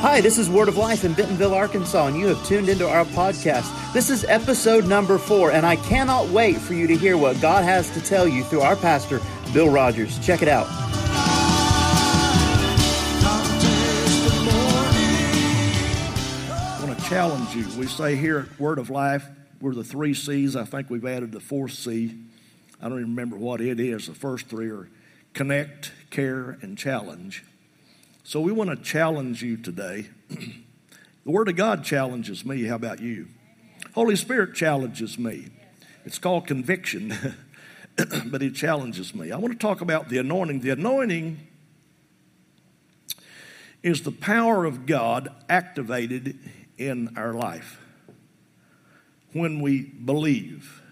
Hi, this is Word of Life in Bentonville, Arkansas, and you have tuned into our podcast. This is episode number four, and I cannot wait for you to hear what God has to tell you through our pastor, Bill Rogers. Check it out. I want to challenge you. We say here at Word of Life, we're the three C's. I think we've added the fourth C. I don't even remember what it is. The first three are connect, care, and challenge. So we want to challenge you today. the Word of God challenges me. How about you? Holy Spirit challenges me. It's called conviction, but He challenges me. I want to talk about the anointing. The anointing is the power of God activated in our life when we believe.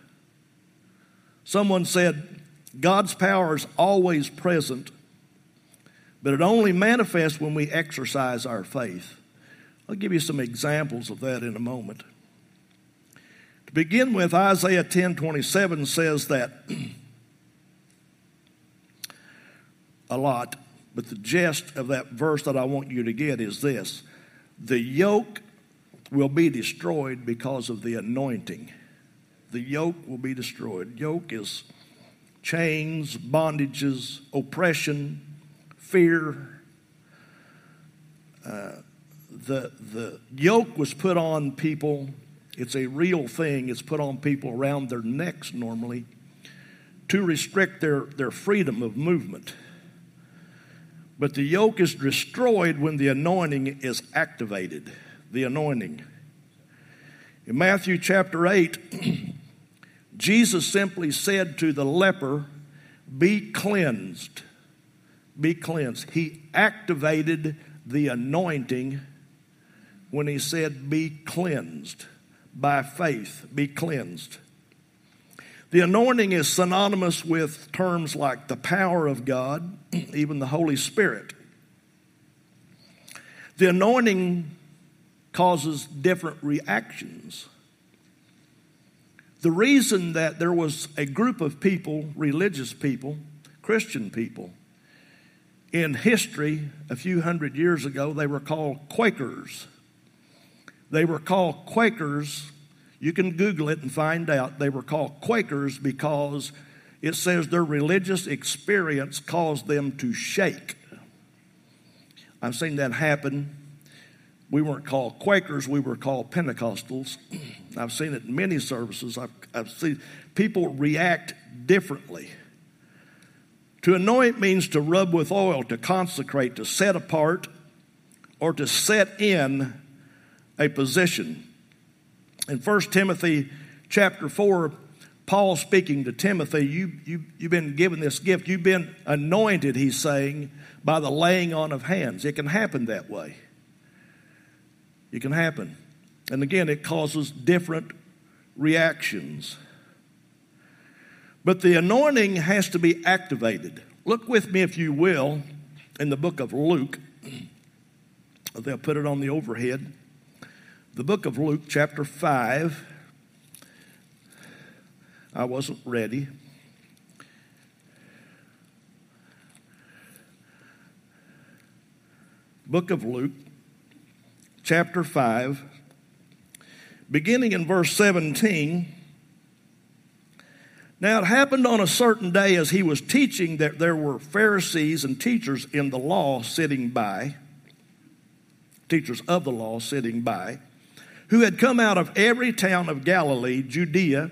Someone said, God's power is always present, but it only manifests when we exercise our faith. I'll give you some examples of that in a moment. To begin with, Isaiah 10 27 says that a lot, but the gist of that verse that I want you to get is this the yoke will be destroyed because of the anointing. The yoke will be destroyed. Yoke is chains, bondages, oppression, fear. Uh, the, the yoke was put on people, it's a real thing, it's put on people around their necks normally to restrict their, their freedom of movement. But the yoke is destroyed when the anointing is activated. The anointing. In Matthew chapter 8, Jesus simply said to the leper, Be cleansed. Be cleansed. He activated the anointing when he said, Be cleansed. By faith, be cleansed. The anointing is synonymous with terms like the power of God, even the Holy Spirit. The anointing causes different reactions. The reason that there was a group of people, religious people, Christian people, in history a few hundred years ago, they were called Quakers. They were called Quakers. You can Google it and find out. They were called Quakers because it says their religious experience caused them to shake. I've seen that happen. We weren't called Quakers, we were called Pentecostals. I've seen it in many services. I've, I've seen people react differently. To anoint means to rub with oil, to consecrate, to set apart, or to set in a position. In 1 Timothy chapter 4, Paul speaking to Timothy, you, you, you've been given this gift. You've been anointed, he's saying, by the laying on of hands. It can happen that way. It can happen. And again, it causes different reactions. But the anointing has to be activated. Look with me, if you will, in the book of Luke. They'll put it on the overhead. The book of Luke, chapter 5. I wasn't ready. Book of Luke, chapter 5, beginning in verse 17. Now it happened on a certain day as he was teaching that there were Pharisees and teachers in the law sitting by, teachers of the law sitting by, who had come out of every town of Galilee, Judea,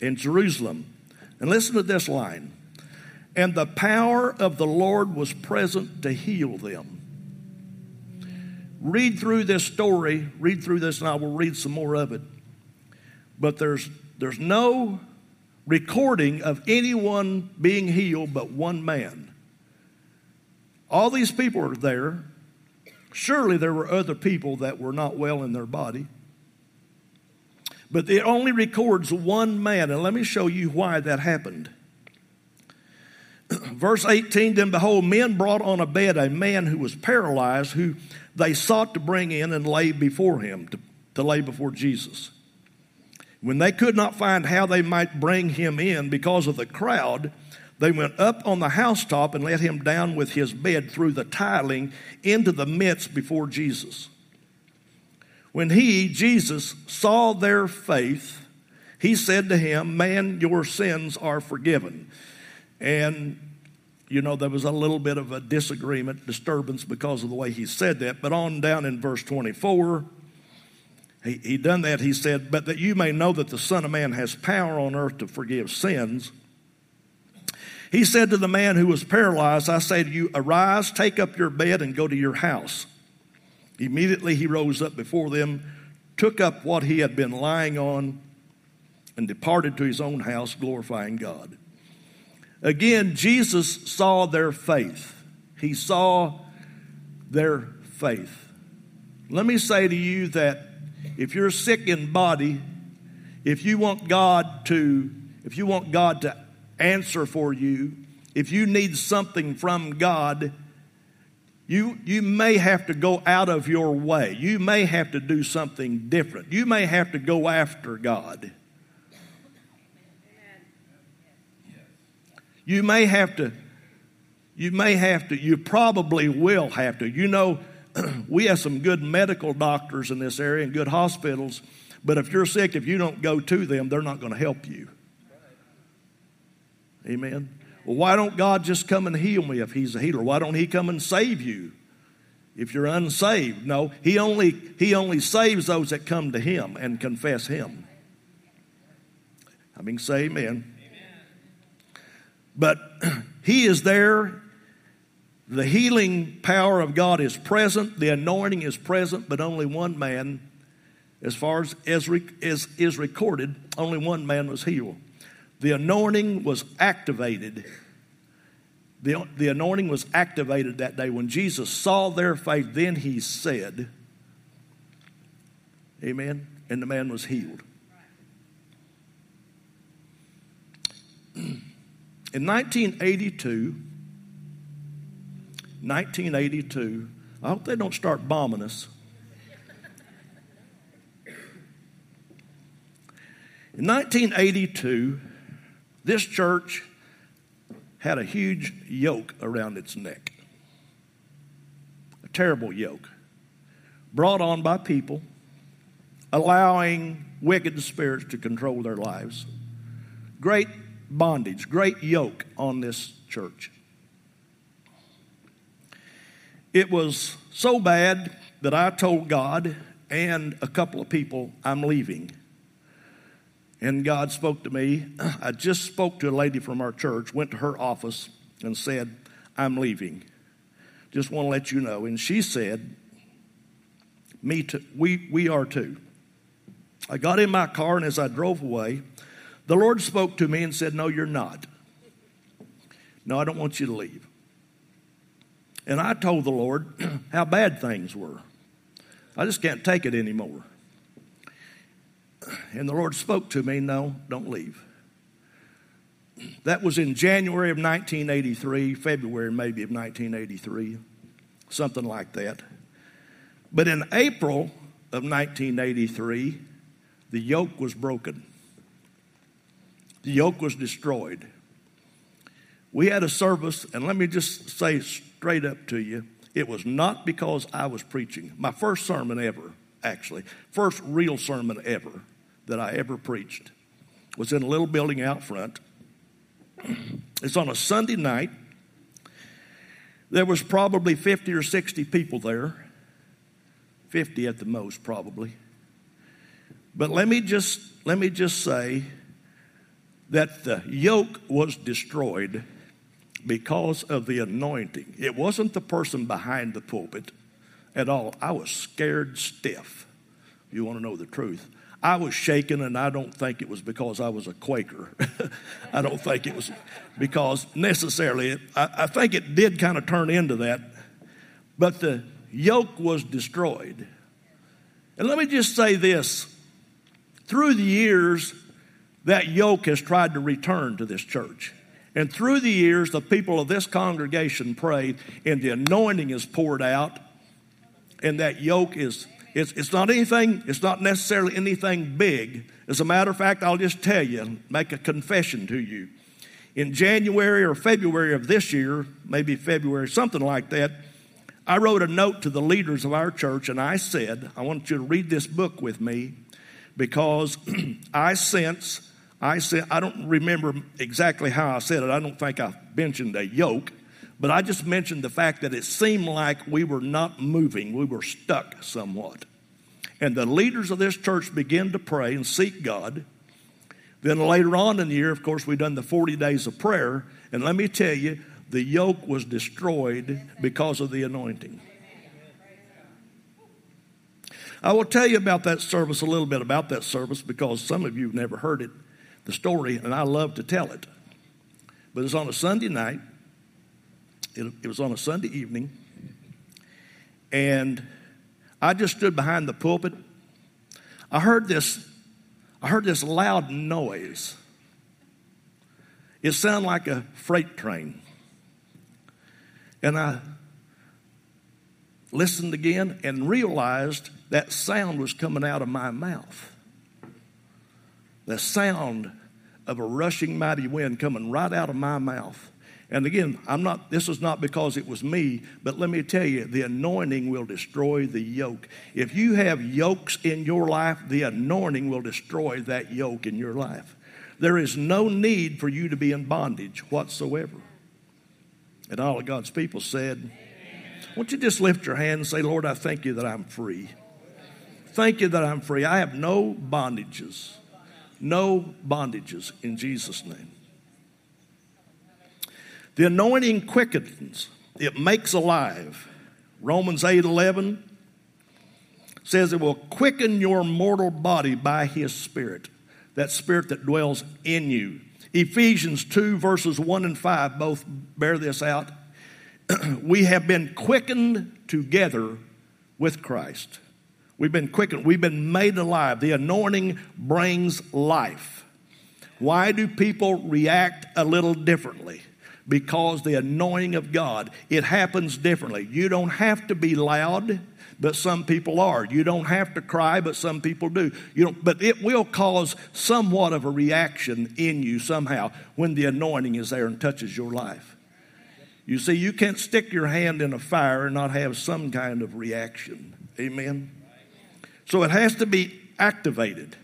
and Jerusalem. And listen to this line. And the power of the Lord was present to heal them. Read through this story, read through this, and I will read some more of it. But there's, there's no recording of anyone being healed but one man. All these people are there. Surely there were other people that were not well in their body. But it only records one man, and let me show you why that happened. Verse 18 Then behold, men brought on a bed a man who was paralyzed, who they sought to bring in and lay before him, to, to lay before Jesus. When they could not find how they might bring him in because of the crowd, they went up on the housetop and let him down with his bed through the tiling into the midst before Jesus. When he, Jesus, saw their faith, he said to him, Man, your sins are forgiven. And, you know, there was a little bit of a disagreement, disturbance because of the way he said that. But on down in verse 24, he, he done that. He said, But that you may know that the Son of Man has power on earth to forgive sins. He said to the man who was paralyzed, I say to you, arise, take up your bed, and go to your house. Immediately he rose up before them, took up what he had been lying on, and departed to his own house, glorifying God. Again, Jesus saw their faith. He saw their faith. Let me say to you that if you're sick in body, if you want God to, if you want God to answer for you, if you need something from God, you, you may have to go out of your way. You may have to do something different. You may have to go after God. You may have to, you may have to, you probably will have to. You know, we have some good medical doctors in this area and good hospitals, but if you're sick, if you don't go to them, they're not going to help you. Amen. Well, why don't God just come and heal me if He's a healer? Why don't He come and save you if you're unsaved? No, He only He only saves those that come to Him and confess Him. I mean, say Amen. amen. But He is there. The healing power of God is present. The anointing is present, but only one man, as far as is, is, is recorded, only one man was healed the anointing was activated. The, the anointing was activated that day. When Jesus saw their faith, then he said, Amen. And the man was healed. In 1982, 1982, I hope they don't start bombing us. In 1982, this church had a huge yoke around its neck, a terrible yoke, brought on by people allowing wicked spirits to control their lives. Great bondage, great yoke on this church. It was so bad that I told God and a couple of people, I'm leaving. And God spoke to me. I just spoke to a lady from our church, went to her office, and said, I'm leaving. Just want to let you know. And she said, Me too. We, we are too. I got in my car, and as I drove away, the Lord spoke to me and said, No, you're not. No, I don't want you to leave. And I told the Lord how bad things were. I just can't take it anymore. And the Lord spoke to me, No, don't leave. That was in January of 1983, February maybe of 1983, something like that. But in April of 1983, the yoke was broken. The yoke was destroyed. We had a service, and let me just say straight up to you it was not because I was preaching. My first sermon ever, actually, first real sermon ever that I ever preached was in a little building out front. It's on a Sunday night. There was probably 50 or 60 people there. 50 at the most probably. But let me just let me just say that the yoke was destroyed because of the anointing. It wasn't the person behind the pulpit at all. I was scared stiff. You want to know the truth. I was shaken, and I don't think it was because I was a Quaker. I don't think it was because necessarily, I, I think it did kind of turn into that. But the yoke was destroyed. And let me just say this through the years, that yoke has tried to return to this church. And through the years, the people of this congregation prayed, and the anointing is poured out, and that yoke is it's, it's not anything, it's not necessarily anything big. As a matter of fact, I'll just tell you, make a confession to you. In January or February of this year, maybe February, something like that, I wrote a note to the leaders of our church and I said, I want you to read this book with me because I sense, I said, I don't remember exactly how I said it. I don't think I mentioned a yoke, but I just mentioned the fact that it seemed like we were not moving, we were stuck somewhat. And the leaders of this church began to pray and seek God. Then later on in the year, of course, we've done the 40 days of prayer. And let me tell you, the yoke was destroyed because of the anointing. I will tell you about that service a little bit about that service because some of you have never heard it, the story, and I love to tell it. But it's on a Sunday night. It, it was on a Sunday evening. And I just stood behind the pulpit. I heard this, I heard this loud noise. It sounded like a freight train. And I listened again and realized that sound was coming out of my mouth. The sound of a rushing mighty wind coming right out of my mouth. And again, I'm not, this is not because it was me, but let me tell you, the anointing will destroy the yoke. If you have yokes in your life, the anointing will destroy that yoke in your life. There is no need for you to be in bondage whatsoever. And all of God's people said, Won't you just lift your hand and say, Lord, I thank you that I'm free. Thank you that I'm free. I have no bondages. No bondages in Jesus' name. The anointing quickens, it makes alive. Romans 8 11 says it will quicken your mortal body by his spirit, that spirit that dwells in you. Ephesians 2, verses 1 and 5 both bear this out. we have been quickened together with Christ. We've been quickened, we've been made alive. The anointing brings life. Why do people react a little differently? Because the anointing of God, it happens differently. You don't have to be loud but some people are. You don't have to cry, but some people do. You don't, but it will cause somewhat of a reaction in you somehow when the anointing is there and touches your life. You see, you can't stick your hand in a fire and not have some kind of reaction. Amen. So it has to be activated.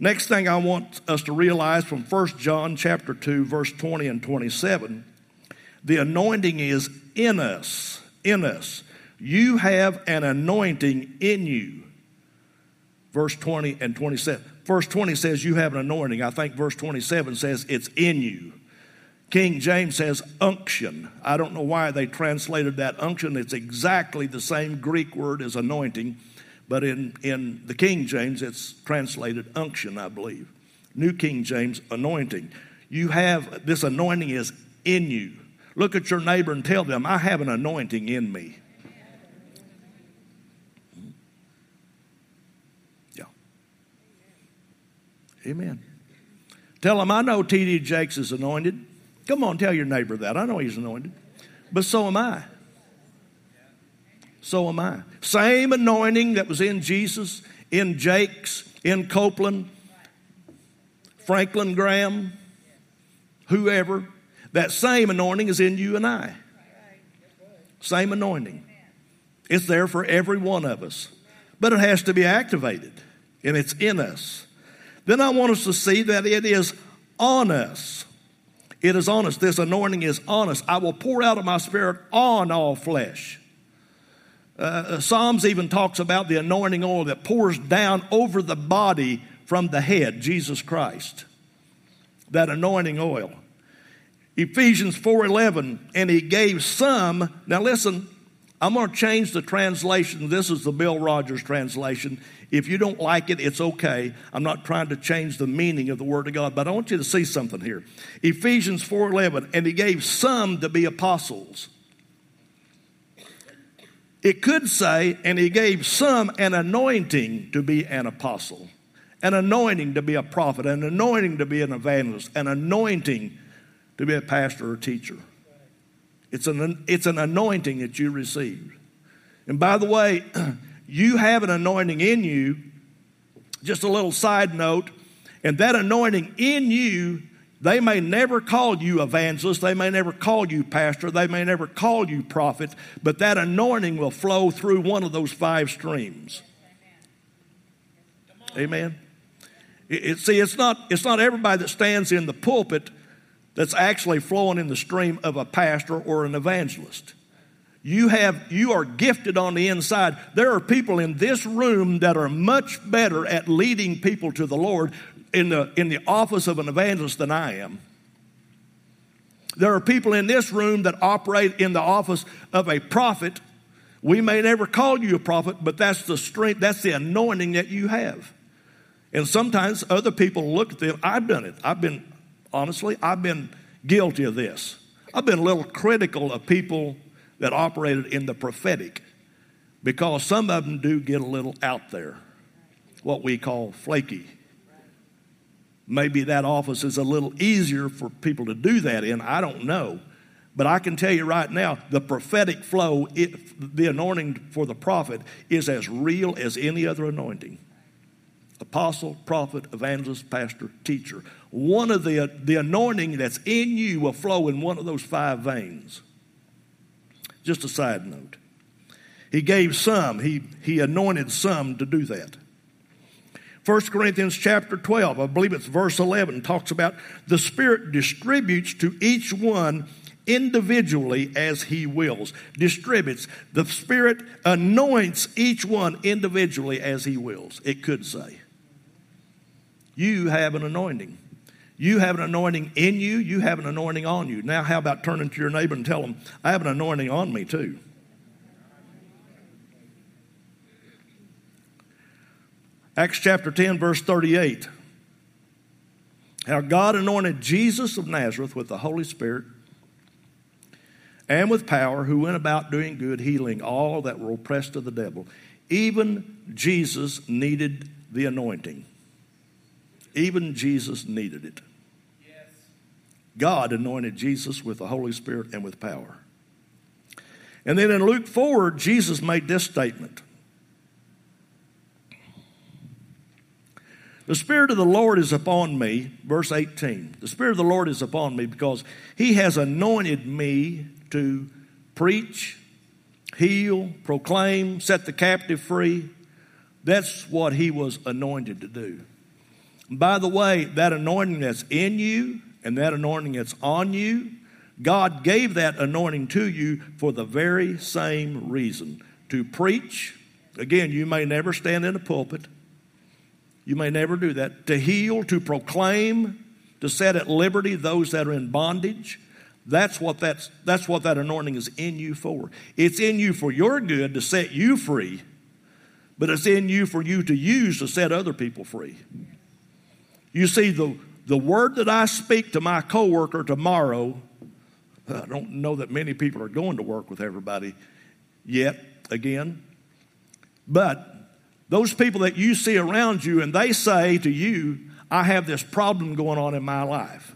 Next thing I want us to realize from 1 John chapter 2 verse 20 and 27, the anointing is in us, in us. You have an anointing in you. Verse 20 and 27. Verse 20 says you have an anointing. I think verse 27 says it's in you. King James says unction. I don't know why they translated that unction. It's exactly the same Greek word as anointing, but in, in the King James it's translated unction, I believe. New King James, anointing. You have this anointing is in you. Look at your neighbor and tell them, I have an anointing in me. Yeah. Amen. Tell them, I know T.D. Jakes is anointed. Come on, tell your neighbor that. I know he's anointed. But so am I. So am I. Same anointing that was in Jesus, in Jakes, in Copeland, Franklin Graham, whoever. That same anointing is in you and I. Same anointing. It's there for every one of us. But it has to be activated, and it's in us. Then I want us to see that it is on us. It is on us. This anointing is on us. I will pour out of my spirit on all flesh. Uh, uh, Psalms even talks about the anointing oil that pours down over the body from the head, Jesus Christ. That anointing oil. Ephesians 4:11 and he gave some now listen I'm going to change the translation. This is the Bill Rogers translation. If you don't like it, it's okay. I'm not trying to change the meaning of the Word of God, but I want you to see something here. Ephesians 4:11, and he gave some to be apostles. It could say, and he gave some an anointing to be an apostle, an anointing to be a prophet, an anointing to be an evangelist, an anointing to be a pastor or teacher. It's an, it's an anointing that you received. And by the way, you have an anointing in you. Just a little side note, and that anointing in you, They may never call you evangelist, they may never call you pastor, they may never call you prophet, but that anointing will flow through one of those five streams. Amen. It, it, see, it's not, it's not everybody that stands in the pulpit that's actually flowing in the stream of a pastor or an evangelist. You have you are gifted on the inside. There are people in this room that are much better at leading people to the Lord in the in the office of an evangelist than I am. There are people in this room that operate in the office of a prophet. We may never call you a prophet, but that's the strength, that's the anointing that you have. And sometimes other people look at them. I've done it. I've been, honestly, I've been guilty of this. I've been a little critical of people that operated in the prophetic because some of them do get a little out there, what we call flaky. Maybe that office is a little easier for people to do that in. I don't know. But I can tell you right now, the prophetic flow, it, the anointing for the prophet, is as real as any other anointing apostle, prophet, evangelist, pastor, teacher. One of the, the anointing that's in you will flow in one of those five veins. Just a side note. He gave some, he, he anointed some to do that. 1 Corinthians chapter 12, I believe it's verse 11, talks about the Spirit distributes to each one individually as He wills. Distributes. The Spirit anoints each one individually as He wills. It could say. You have an anointing. You have an anointing in you, you have an anointing on you. Now, how about turning to your neighbor and tell them, I have an anointing on me too? Acts chapter 10, verse 38. How God anointed Jesus of Nazareth with the Holy Spirit and with power, who went about doing good, healing all that were oppressed of the devil. Even Jesus needed the anointing. Even Jesus needed it. Yes. God anointed Jesus with the Holy Spirit and with power. And then in Luke 4, Jesus made this statement The Spirit of the Lord is upon me, verse 18. The Spirit of the Lord is upon me because He has anointed me to preach, heal, proclaim, set the captive free. That's what He was anointed to do. By the way, that anointing that's in you and that anointing that's on you, God gave that anointing to you for the very same reason to preach. Again, you may never stand in a pulpit, you may never do that. To heal, to proclaim, to set at liberty those that are in bondage. That's what, that's, that's what that anointing is in you for. It's in you for your good to set you free, but it's in you for you to use to set other people free. You see, the, the word that I speak to my coworker tomorrow, I don't know that many people are going to work with everybody yet, again. But those people that you see around you and they say to you, I have this problem going on in my life.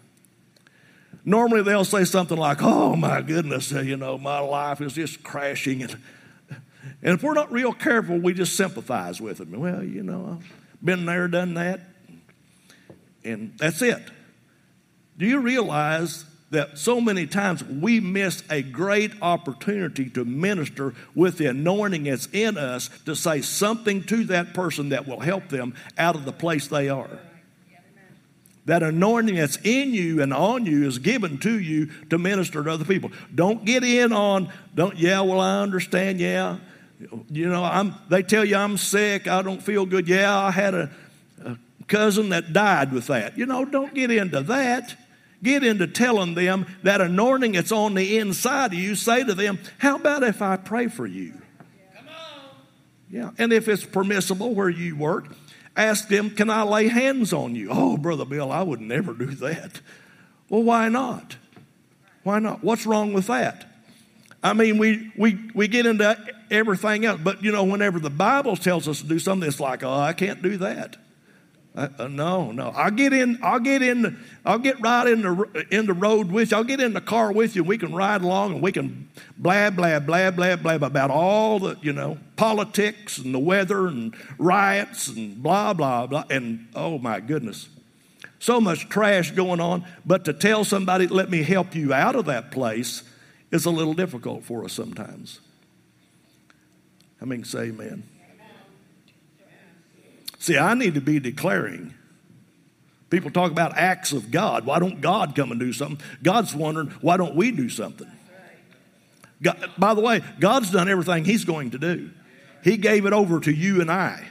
Normally they'll say something like, Oh my goodness, eh, you know, my life is just crashing. And, and if we're not real careful, we just sympathize with them. Well, you know, I've been there, done that and that's it. Do you realize that so many times we miss a great opportunity to minister with the anointing that's in us to say something to that person that will help them out of the place they are? That anointing that's in you and on you is given to you to minister to other people. Don't get in on, don't, yeah, well, I understand, yeah. You know, I'm, they tell you I'm sick, I don't feel good. Yeah, I had a, cousin that died with that. You know, don't get into that. Get into telling them that anointing that's on the inside of you. Say to them, How about if I pray for you? Yeah. And if it's permissible where you work, ask them, Can I lay hands on you? Oh, Brother Bill, I would never do that. Well, why not? Why not? What's wrong with that? I mean, we, we, we get into everything else, but you know, whenever the Bible tells us to do something, it's like, oh, I can't do that. Uh, uh, no, no. I'll get in. I'll get in. I'll get right in the in the road with you. I'll get in the car with you. And we can ride along and we can blab, blab, blab, blab, blab about all the you know politics and the weather and riots and blah blah blah. And oh my goodness, so much trash going on, but to tell somebody, let me help you out of that place, is a little difficult for us sometimes. I mean, say amen. See, I need to be declaring. People talk about acts of God. Why don't God come and do something? God's wondering, why don't we do something? God, by the way, God's done everything He's going to do. He gave it over to you and I.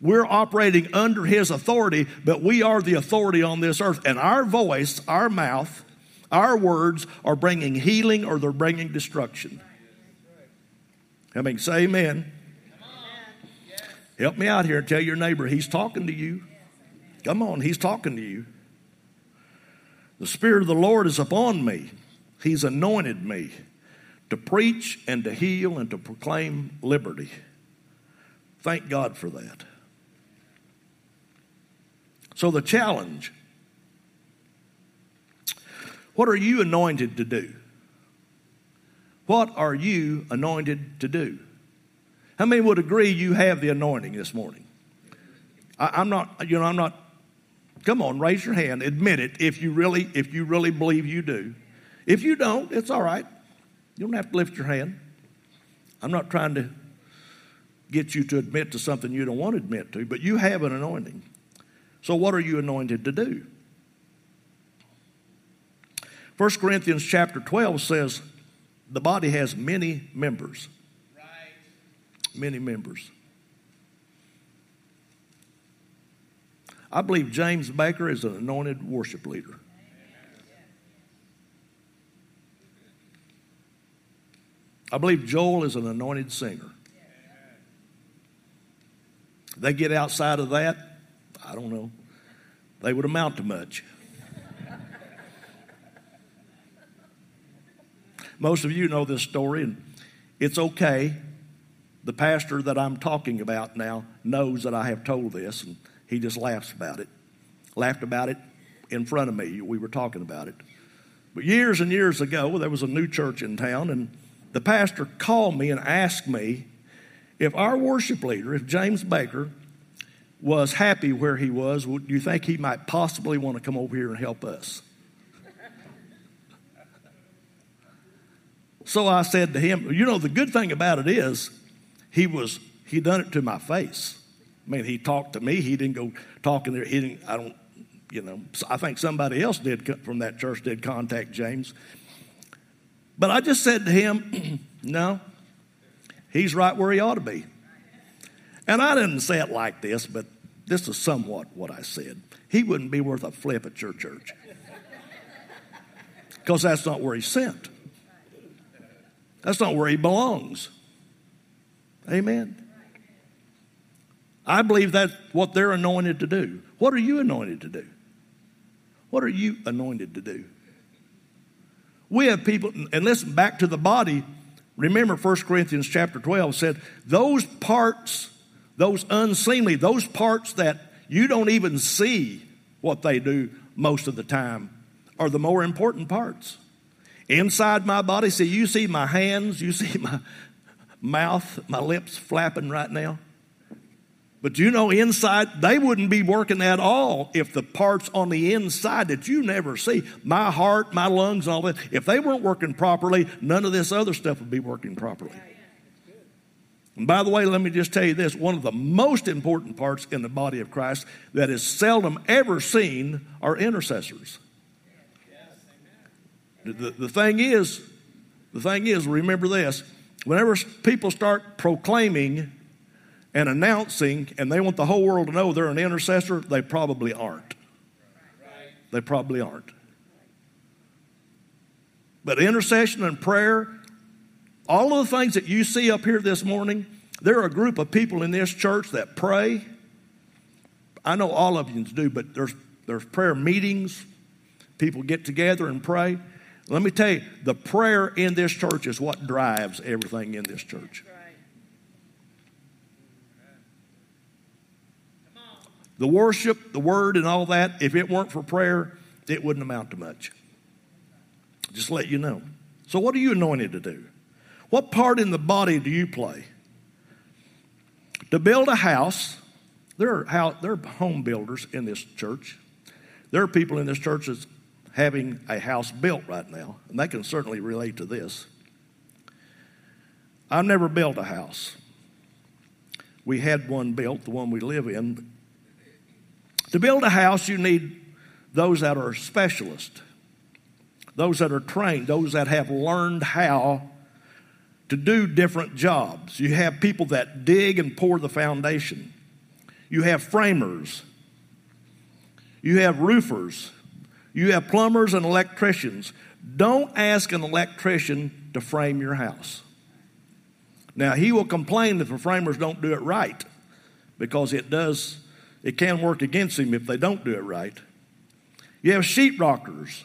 We're operating under His authority, but we are the authority on this earth. And our voice, our mouth, our words are bringing healing or they're bringing destruction. I mean, say amen. Help me out here and tell your neighbor he's talking to you. Come on, he's talking to you. The Spirit of the Lord is upon me. He's anointed me to preach and to heal and to proclaim liberty. Thank God for that. So, the challenge what are you anointed to do? What are you anointed to do? How many would agree you have the anointing this morning? I, am not, you know, I'm not. Come on, raise your hand. Admit it if you really, if you really believe you do. If you don't, it's all right. You don't have to lift your hand. I'm not trying to get you to admit to something you don't want to admit to, but you have an anointing. So, what are you anointed to do? 1 Corinthians chapter 12 says the body has many members many members. I believe James Baker is an anointed worship leader. I believe Joel is an anointed singer. They get outside of that, I don't know. They would amount to much. Most of you know this story, and it's okay the pastor that I'm talking about now knows that I have told this, and he just laughs about it. Laughed about it in front of me. We were talking about it. But years and years ago, there was a new church in town, and the pastor called me and asked me if our worship leader, if James Baker, was happy where he was, would you think he might possibly want to come over here and help us? so I said to him, You know, the good thing about it is, he was he done it to my face. I mean, he talked to me. He didn't go talking there. He didn't. I don't. You know. I think somebody else did from that church did contact James. But I just said to him, no, he's right where he ought to be. And I didn't say it like this, but this is somewhat what I said. He wouldn't be worth a flip at your church. Because that's not where he's sent. That's not where he belongs. Amen. I believe that's what they're anointed to do. What are you anointed to do? What are you anointed to do? We have people, and listen, back to the body. Remember 1 Corinthians chapter 12 said, those parts, those unseemly, those parts that you don't even see what they do most of the time are the more important parts. Inside my body, see, you see my hands, you see my, mouth, my lips flapping right now. But you know, inside, they wouldn't be working at all if the parts on the inside that you never see, my heart, my lungs, all that, if they weren't working properly, none of this other stuff would be working properly. And by the way, let me just tell you this one of the most important parts in the body of Christ that is seldom ever seen are intercessors. The, the thing is, the thing is, remember this Whenever people start proclaiming and announcing, and they want the whole world to know they're an intercessor, they probably aren't. They probably aren't. But intercession and prayer, all of the things that you see up here this morning, there are a group of people in this church that pray. I know all of you do, but there's, there's prayer meetings. People get together and pray. Let me tell you, the prayer in this church is what drives everything in this church. The worship, the word, and all that, if it weren't for prayer, it wouldn't amount to much. Just let you know. So, what are you anointed to do? What part in the body do you play? To build a house, there are, how, there are home builders in this church. There are people in this church that's having a house built right now, and they can certainly relate to this. I've never built a house. We had one built, the one we live in. To build a house, you need those that are specialists, those that are trained, those that have learned how to do different jobs. You have people that dig and pour the foundation. You have framers. You have roofers. You have plumbers and electricians. Don't ask an electrician to frame your house. Now, he will complain if the framers don't do it right because it does, it can work against him if they don't do it right. You have sheetrockers.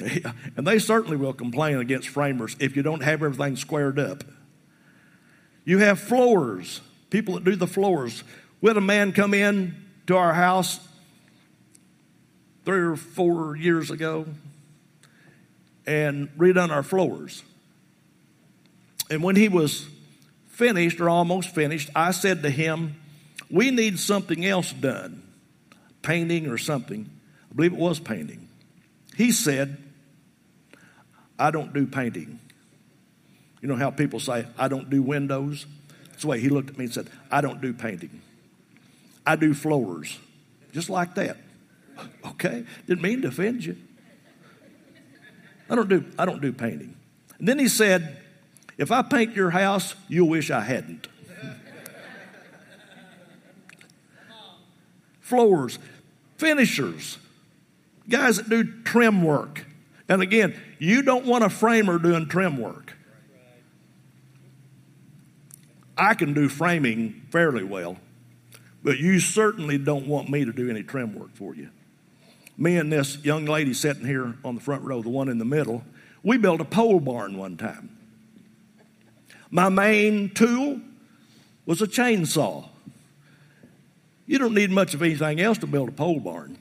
And they certainly will complain against framers if you don't have everything squared up. You have floors, people that do the floors. We had a man come in to our house three or four years ago and redone our floors. And when he was finished or almost finished, I said to him, We need something else done, painting or something. I believe it was painting. He said, I don't do painting. You know how people say, I don't do windows? That's the way he looked at me and said, I don't do painting. I do floors. Just like that. Okay? Didn't mean to offend you. I don't do, I don't do painting. And then he said, If I paint your house, you'll wish I hadn't. Floors, finishers, guys that do trim work. And again, you don't want a framer doing trim work. I can do framing fairly well, but you certainly don't want me to do any trim work for you. Me and this young lady sitting here on the front row, the one in the middle, we built a pole barn one time. My main tool was a chainsaw. You don't need much of anything else to build a pole barn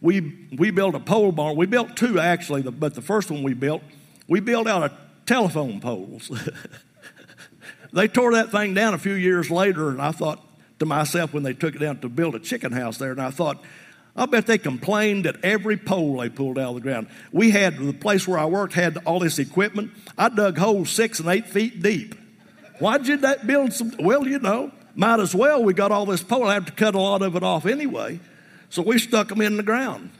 we, we built a pole barn. We built two actually, but the first one we built, we built out of telephone poles. they tore that thing down a few years later, and I thought to myself when they took it down to build a chicken house there, and I thought, I bet they complained at every pole they pulled out of the ground. We had the place where I worked had all this equipment. I dug holes six and eight feet deep. Why did that build some? Well, you know, might as well. We got all this pole. I have to cut a lot of it off anyway. So we stuck them in the ground.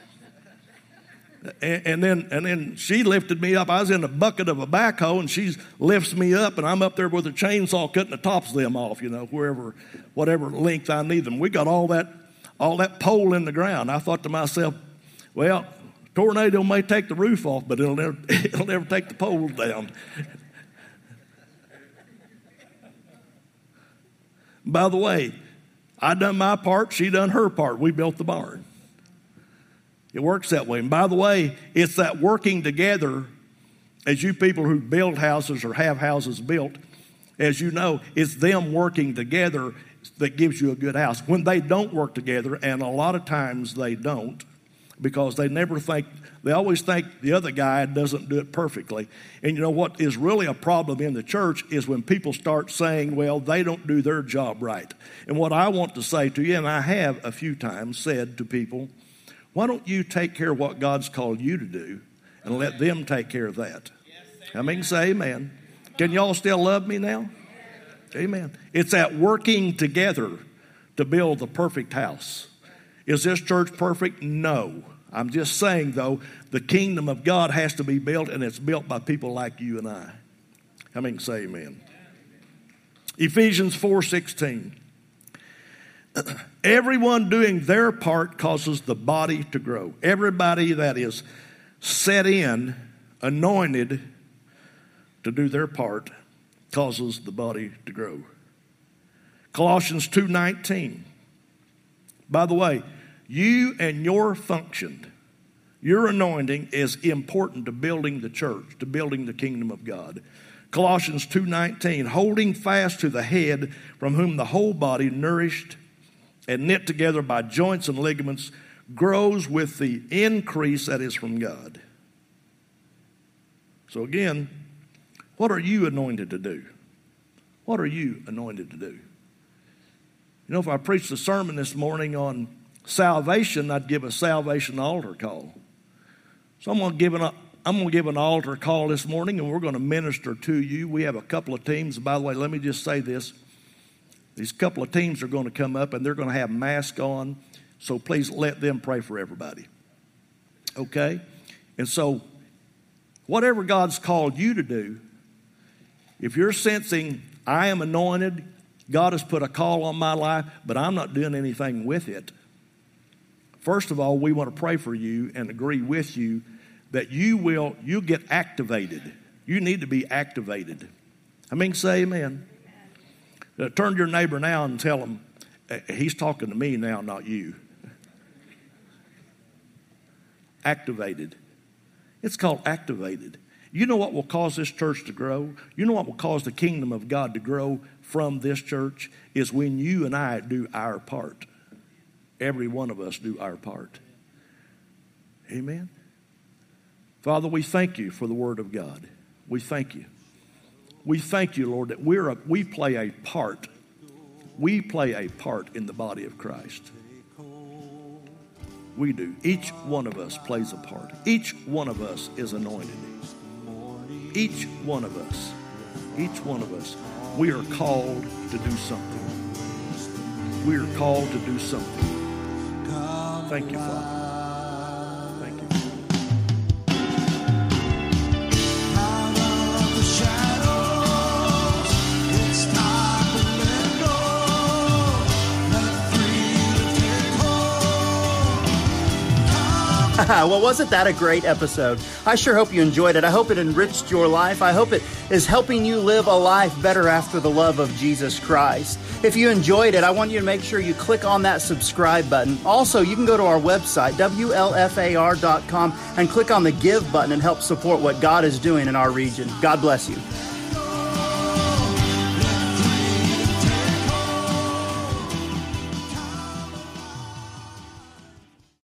And, and, then and then she lifted me up. I was in a bucket of a backhoe, and she lifts me up, and I'm up there with a chainsaw cutting the tops of them off, you know, wherever, whatever length I need them. We got all that, all that pole in the ground. I thought to myself, well, tornado may take the roof off, but it'll never, it'll never take the poles down. By the way, I done my part, she done her part. We built the barn. It works that way. And by the way, it's that working together as you people who build houses or have houses built, as you know, it's them working together that gives you a good house. When they don't work together, and a lot of times they don't, because they never think, they always think the other guy doesn't do it perfectly. And you know what is really a problem in the church is when people start saying, well, they don't do their job right. And what I want to say to you, and I have a few times said to people, why don't you take care of what God's called you to do and let them take care of that? I mean, say amen. Can y'all still love me now? Amen. It's that working together to build the perfect house. Is this church perfect? No. I'm just saying, though, the kingdom of God has to be built, and it's built by people like you and I. How many say amen? Ephesians 4:16. Everyone doing their part causes the body to grow. Everybody that is set in, anointed to do their part, causes the body to grow. Colossians 2:19. By the way, you and your function, your anointing is important to building the church, to building the kingdom of God. Colossians 2:19 holding fast to the head from whom the whole body nourished and knit together by joints and ligaments grows with the increase that is from God. So again, what are you anointed to do? What are you anointed to do? You know, if I preached a sermon this morning on salvation, I'd give a salvation altar call. So I'm going to give an, I'm going to give an altar call this morning and we're going to minister to you. We have a couple of teams. By the way, let me just say this. These couple of teams are going to come up and they're going to have masks on. So please let them pray for everybody. Okay? And so, whatever God's called you to do, if you're sensing, I am anointed, God has put a call on my life, but I'm not doing anything with it, First of all, we want to pray for you and agree with you that you will you get activated. You need to be activated. I mean, say amen. Uh, turn to your neighbor now and tell him, uh, he's talking to me now, not you. activated. It's called activated. You know what will cause this church to grow? You know what will cause the kingdom of God to grow from this church? Is when you and I do our part every one of us do our part. Amen. Father, we thank you for the Word of God. We thank you. We thank you, Lord, that we're a, we play a part. We play a part in the body of Christ. We do. Each one of us plays a part. Each one of us is anointed. Each one of us, each one of us, we are called to do something. We are called to do something. Thank you, Father. well, wasn't that a great episode? I sure hope you enjoyed it. I hope it enriched your life. I hope it is helping you live a life better after the love of Jesus Christ. If you enjoyed it, I want you to make sure you click on that subscribe button. Also, you can go to our website, WLFAR.com, and click on the give button and help support what God is doing in our region. God bless you.